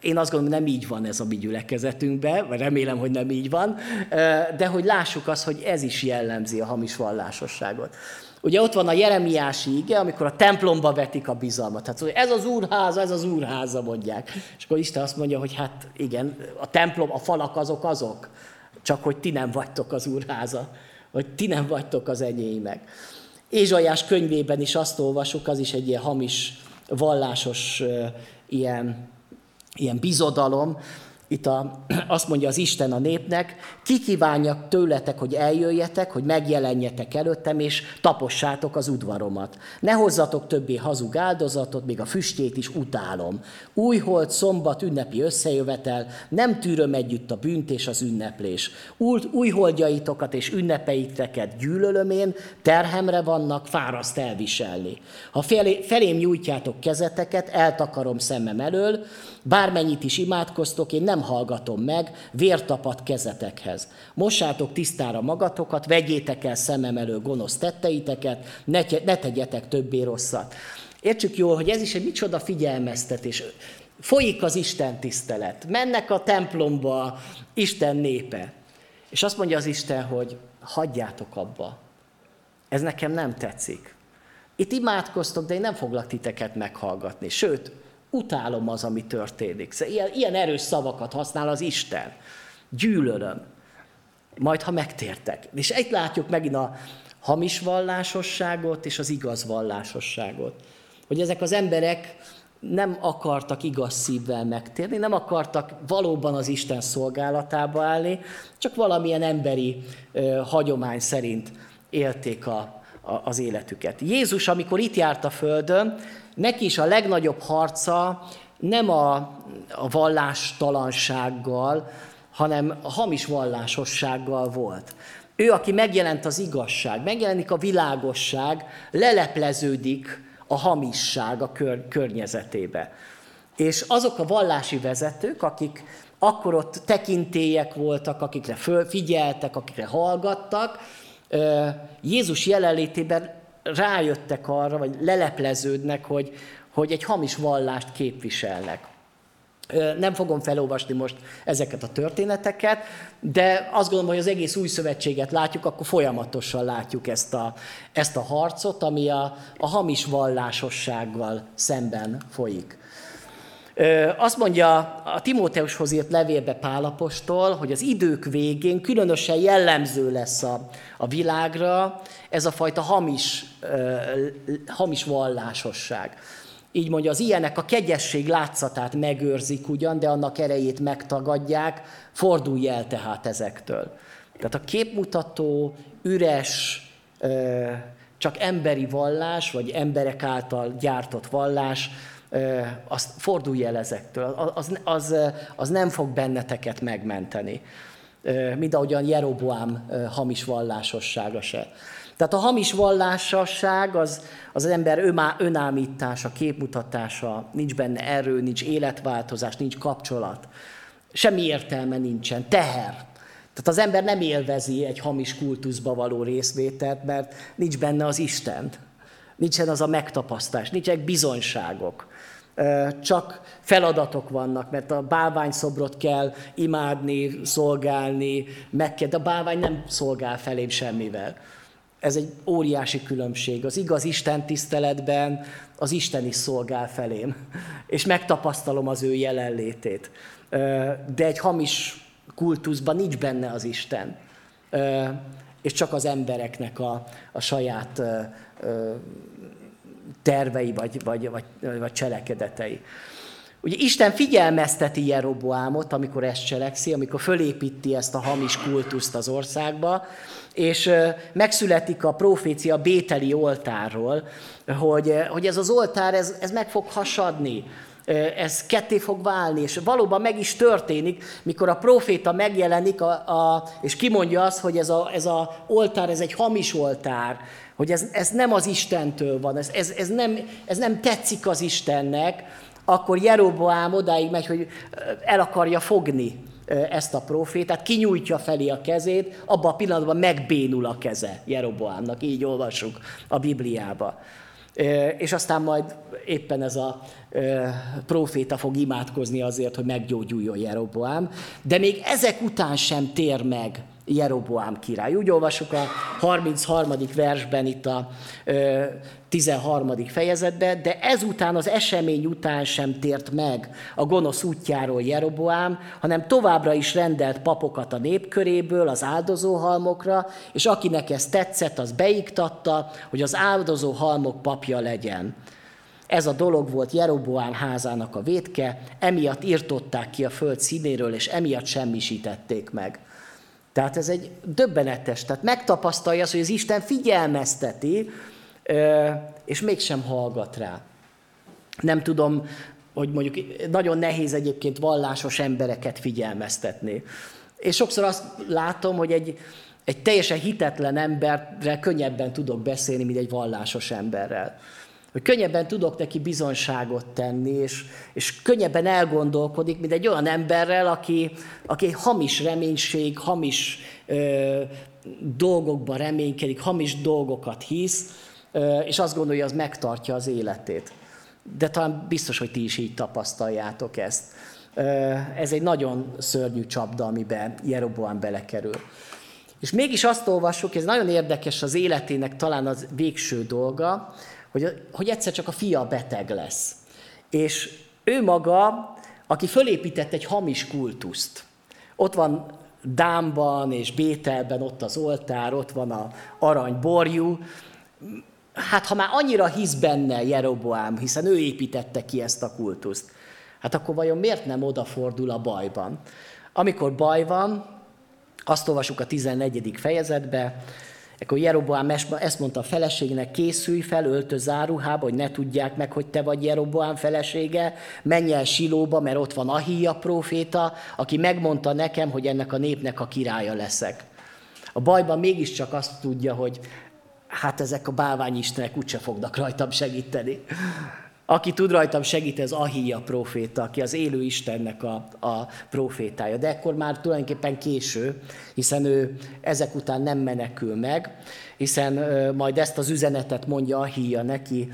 Én azt gondolom, nem így van ez a mi gyülekezetünkben, vagy remélem, hogy nem így van, de hogy lássuk azt, hogy ez is jellemzi a hamis vallásosságot. Ugye ott van a Jeremiási ige, amikor a templomba vetik a bizalmat. Tehát ez az úrháza, ez az úrháza mondják. És akkor Isten azt mondja, hogy hát igen, a templom, a falak azok azok, csak hogy ti nem vagytok az úrháza, vagy ti nem vagytok az enyémek. Ézsajás könyvében is azt olvasuk, az is egy ilyen hamis, vallásos ilyen, ilyen bizodalom, itt a, azt mondja az Isten a népnek, ki kívánja tőletek, hogy eljöjjetek, hogy megjelenjetek előttem, és tapossátok az udvaromat. Ne hozzatok többé hazug áldozatot, még a füstjét is utálom. Újhold, szombat, ünnepi összejövetel, nem tűröm együtt a bűnt és az ünneplés. Új, újholdjaitokat és ünnepeiteket gyűlölöm én, terhemre vannak, fáraszt elviselni. Ha felé, felém nyújtjátok kezeteket, eltakarom szemem elől, bármennyit is imádkoztok, én nem nem hallgatom meg, vértapat kezetekhez. Mossátok tisztára magatokat, vegyétek el szemem elő gonosz tetteiteket, ne, ne tegyetek többé rosszat. Értsük jól, hogy ez is egy micsoda figyelmeztetés. Folyik az Isten tisztelet, mennek a templomba Isten népe. És azt mondja az Isten, hogy hagyjátok abba. Ez nekem nem tetszik. Itt imádkoztok, de én nem foglak titeket meghallgatni. Sőt, Utálom az, ami történik. Szóval ilyen, ilyen erős szavakat használ az Isten. Gyűlölöm. Majd, ha megtértek. És itt látjuk megint a hamis vallásosságot és az igaz vallásosságot. Hogy ezek az emberek nem akartak igaz szívvel megtérni, nem akartak valóban az Isten szolgálatába állni, csak valamilyen emberi ö, hagyomány szerint élték a, a, az életüket. Jézus, amikor itt járt a Földön, neki is a legnagyobb harca nem a, a vallástalansággal, hanem a hamis vallásossággal volt. Ő, aki megjelent az igazság, megjelenik a világosság, lelepleződik a hamisság a kör, környezetébe. És azok a vallási vezetők, akik akkor ott tekintélyek voltak, akikre figyeltek, akikre hallgattak, Jézus jelenlétében rájöttek arra, vagy lelepleződnek, hogy, hogy egy hamis vallást képviselnek. Nem fogom felolvasni most ezeket a történeteket, de azt gondolom, hogy az egész új szövetséget látjuk, akkor folyamatosan látjuk ezt a, ezt a harcot, ami a, a hamis vallásossággal szemben folyik. Azt mondja a Timóteushoz írt levélbe Pálapostól, hogy az idők végén különösen jellemző lesz a, a világra ez a fajta hamis, hamis vallásosság. Így mondja, az ilyenek a kegyesség látszatát megőrzik ugyan, de annak erejét megtagadják, fordulj el tehát ezektől. Tehát a képmutató, üres, csak emberi vallás, vagy emberek által gyártott vallás, azt fordulj el ezektől, az, az, az nem fog benneteket megmenteni. Mint ahogyan Jeroboám hamis vallásossága se. Tehát a hamis vallásosság az az ember ömá, önámítása, képmutatása, nincs benne erő, nincs életváltozás, nincs kapcsolat. Semmi értelme nincsen, teher. Tehát az ember nem élvezi egy hamis kultuszba való részvételt, mert nincs benne az Isten. Nincsen az a megtapasztás, nincsenek bizonyságok csak feladatok vannak, mert a bálványszobrot kell imádni, szolgálni, meg kell, de a bálvány nem szolgál felém semmivel. Ez egy óriási különbség. Az igaz Isten tiszteletben az Isten is szolgál felém, és megtapasztalom az ő jelenlétét. De egy hamis kultuszban nincs benne az Isten, és csak az embereknek a, a saját tervei vagy, vagy, vagy, vagy cselekedetei. Ugye Isten figyelmezteti Jeroboámot, amikor ezt cselekszi, amikor fölépíti ezt a hamis kultuszt az országba, és megszületik a profécia Bételi oltárról, hogy, hogy ez az oltár, ez, ez meg fog hasadni, ez ketté fog válni, és valóban meg is történik, mikor a proféta megjelenik, a, a, és kimondja azt, hogy ez a, ez a oltár, ez egy hamis oltár, hogy ez, ez nem az Istentől van, ez, ez, ez, nem, ez nem tetszik az Istennek, akkor Jeroboám odáig megy, hogy el akarja fogni ezt a profétát, kinyújtja felé a kezét, abban a pillanatban megbénul a keze Jeroboámnak, így olvassuk a Bibliába. És aztán majd éppen ez a proféta fog imádkozni azért, hogy meggyógyuljon Jeroboám, de még ezek után sem tér meg Jeroboám király. Úgy olvasjuk a 33. versben itt a 13. fejezetben, de ezután az esemény után sem tért meg a gonosz útjáról Jeroboám, hanem továbbra is rendelt papokat a népköréből az áldozóhalmokra, és akinek ez tetszett, az beiktatta, hogy az áldozóhalmok papja legyen. Ez a dolog volt Jeroboám házának a védke, emiatt írtották ki a föld színéről, és emiatt semmisítették meg. Tehát ez egy döbbenetes, tehát megtapasztalja azt, hogy az Isten figyelmezteti, és mégsem hallgat rá. Nem tudom, hogy mondjuk nagyon nehéz egyébként vallásos embereket figyelmeztetni. És sokszor azt látom, hogy egy, egy teljesen hitetlen emberrel könnyebben tudok beszélni, mint egy vallásos emberrel hogy könnyebben tudok neki bizonságot tenni, és, és könnyebben elgondolkodik, mint egy olyan emberrel, aki, aki hamis reménység, hamis ö, dolgokban reménykedik, hamis dolgokat hisz, és azt gondolja, az megtartja az életét. De talán biztos, hogy ti is így tapasztaljátok ezt. Ez egy nagyon szörnyű csapda, amiben Jeroboam belekerül. És mégis azt olvassuk, ez nagyon érdekes az életének talán az végső dolga, hogy, hogy egyszer csak a fia beteg lesz. És ő maga, aki fölépített egy hamis kultuszt. Ott van Dámban és Bételben ott az oltár, ott van a aranyborjú. Hát ha már annyira hisz benne Jeroboám, hiszen ő építette ki ezt a kultuszt, hát akkor vajon miért nem odafordul a bajban? Amikor baj van, azt olvasjuk a 14. fejezetbe, akkor Jeroboám ezt mondta a feleségnek, készülj fel, öltöz áruhába, hogy ne tudják meg, hogy te vagy Jeroboám felesége, menj el Silóba, mert ott van Ahia próféta, aki megmondta nekem, hogy ennek a népnek a királya leszek. A bajban mégiscsak azt tudja, hogy hát ezek a bálványistenek úgyse fognak rajtam segíteni. Aki tud rajtam segít, ez Ahia proféta, aki az élő Istennek a, a profétája. De ekkor már tulajdonképpen késő, hiszen ő ezek után nem menekül meg, hiszen majd ezt az üzenetet mondja Ahia neki,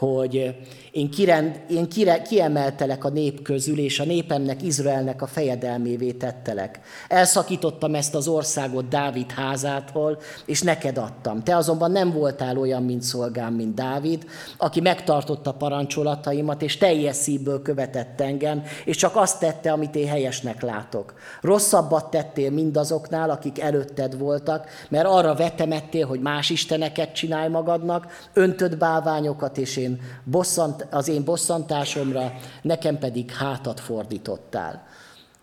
hogy én, kirend, én kire, kiemeltelek a nép közül, és a népemnek, Izraelnek a fejedelmévé tettelek. Elszakítottam ezt az országot Dávid házától, és neked adtam. Te azonban nem voltál olyan, mint szolgám, mint Dávid, aki megtartotta parancsolataimat, és teljes szívből követett engem, és csak azt tette, amit én helyesnek látok. Rosszabbat tettél mindazoknál, akik előtted voltak, mert arra vetemettél, hogy más isteneket csinálj magadnak, öntöd bálványokat, és én bosszant az én bosszantásomra, nekem pedig hátat fordítottál.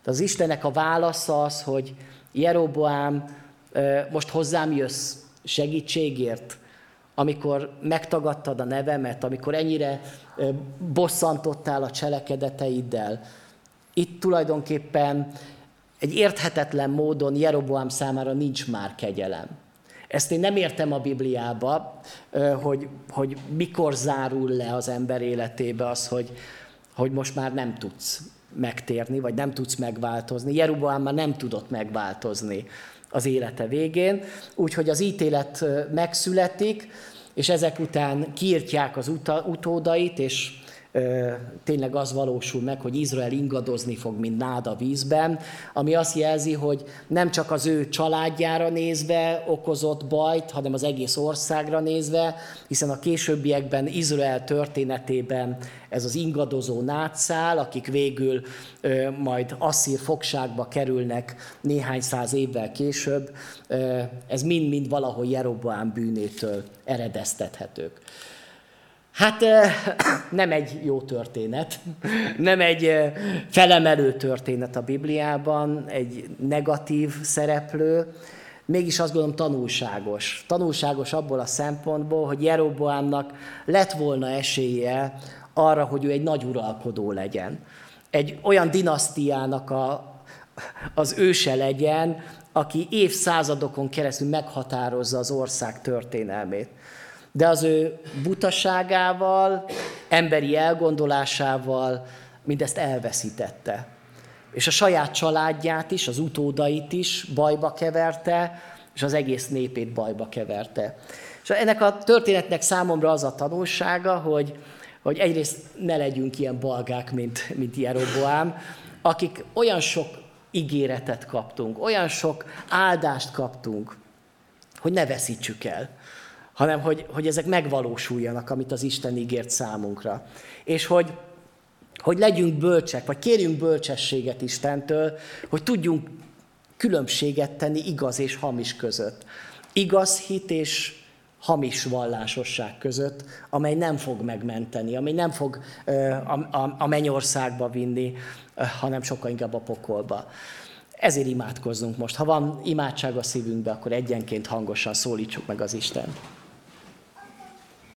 Az Istenek a válasza az, hogy Jeroboám, most hozzám jössz segítségért, amikor megtagadtad a nevemet, amikor ennyire bosszantottál a cselekedeteiddel. Itt tulajdonképpen egy érthetetlen módon Jeroboám számára nincs már kegyelem. Ezt én nem értem a Bibliába, hogy, hogy mikor zárul le az ember életébe az, hogy, hogy most már nem tudsz megtérni, vagy nem tudsz megváltozni. Jeruboám már nem tudott megváltozni az élete végén, úgyhogy az ítélet megszületik, és ezek után kiirtják az utódait, és tényleg az valósul meg, hogy Izrael ingadozni fog, mint nád a vízben, ami azt jelzi, hogy nem csak az ő családjára nézve okozott bajt, hanem az egész országra nézve, hiszen a későbbiekben Izrael történetében ez az ingadozó nátszál, akik végül ö, majd asszír fogságba kerülnek néhány száz évvel később, ö, ez mind-mind valahol Jeroboám bűnétől eredeztethetők. Hát nem egy jó történet, nem egy felemelő történet a Bibliában, egy negatív szereplő, mégis azt gondolom tanulságos. Tanulságos abból a szempontból, hogy Jeroboámnak lett volna esélye arra, hogy ő egy nagy uralkodó legyen. Egy olyan dinasztiának a, az őse legyen, aki évszázadokon keresztül meghatározza az ország történelmét de az ő butaságával, emberi elgondolásával mindezt elveszítette. És a saját családját is, az utódait is bajba keverte, és az egész népét bajba keverte. És ennek a történetnek számomra az a tanulsága, hogy, hogy egyrészt ne legyünk ilyen balgák, mint, mint Jeroboám, akik olyan sok ígéretet kaptunk, olyan sok áldást kaptunk, hogy ne veszítsük el hanem hogy, hogy ezek megvalósuljanak, amit az Isten ígért számunkra. És hogy, hogy legyünk bölcsek, vagy kérjünk bölcsességet Istentől, hogy tudjunk különbséget tenni igaz és hamis között. Igaz hit és hamis vallásosság között, amely nem fog megmenteni, amely nem fog a, a, a mennyországba vinni, hanem sokkal inkább a pokolba. Ezért imádkozzunk most. Ha van imádság a szívünkbe, akkor egyenként hangosan szólítsuk meg az Istent.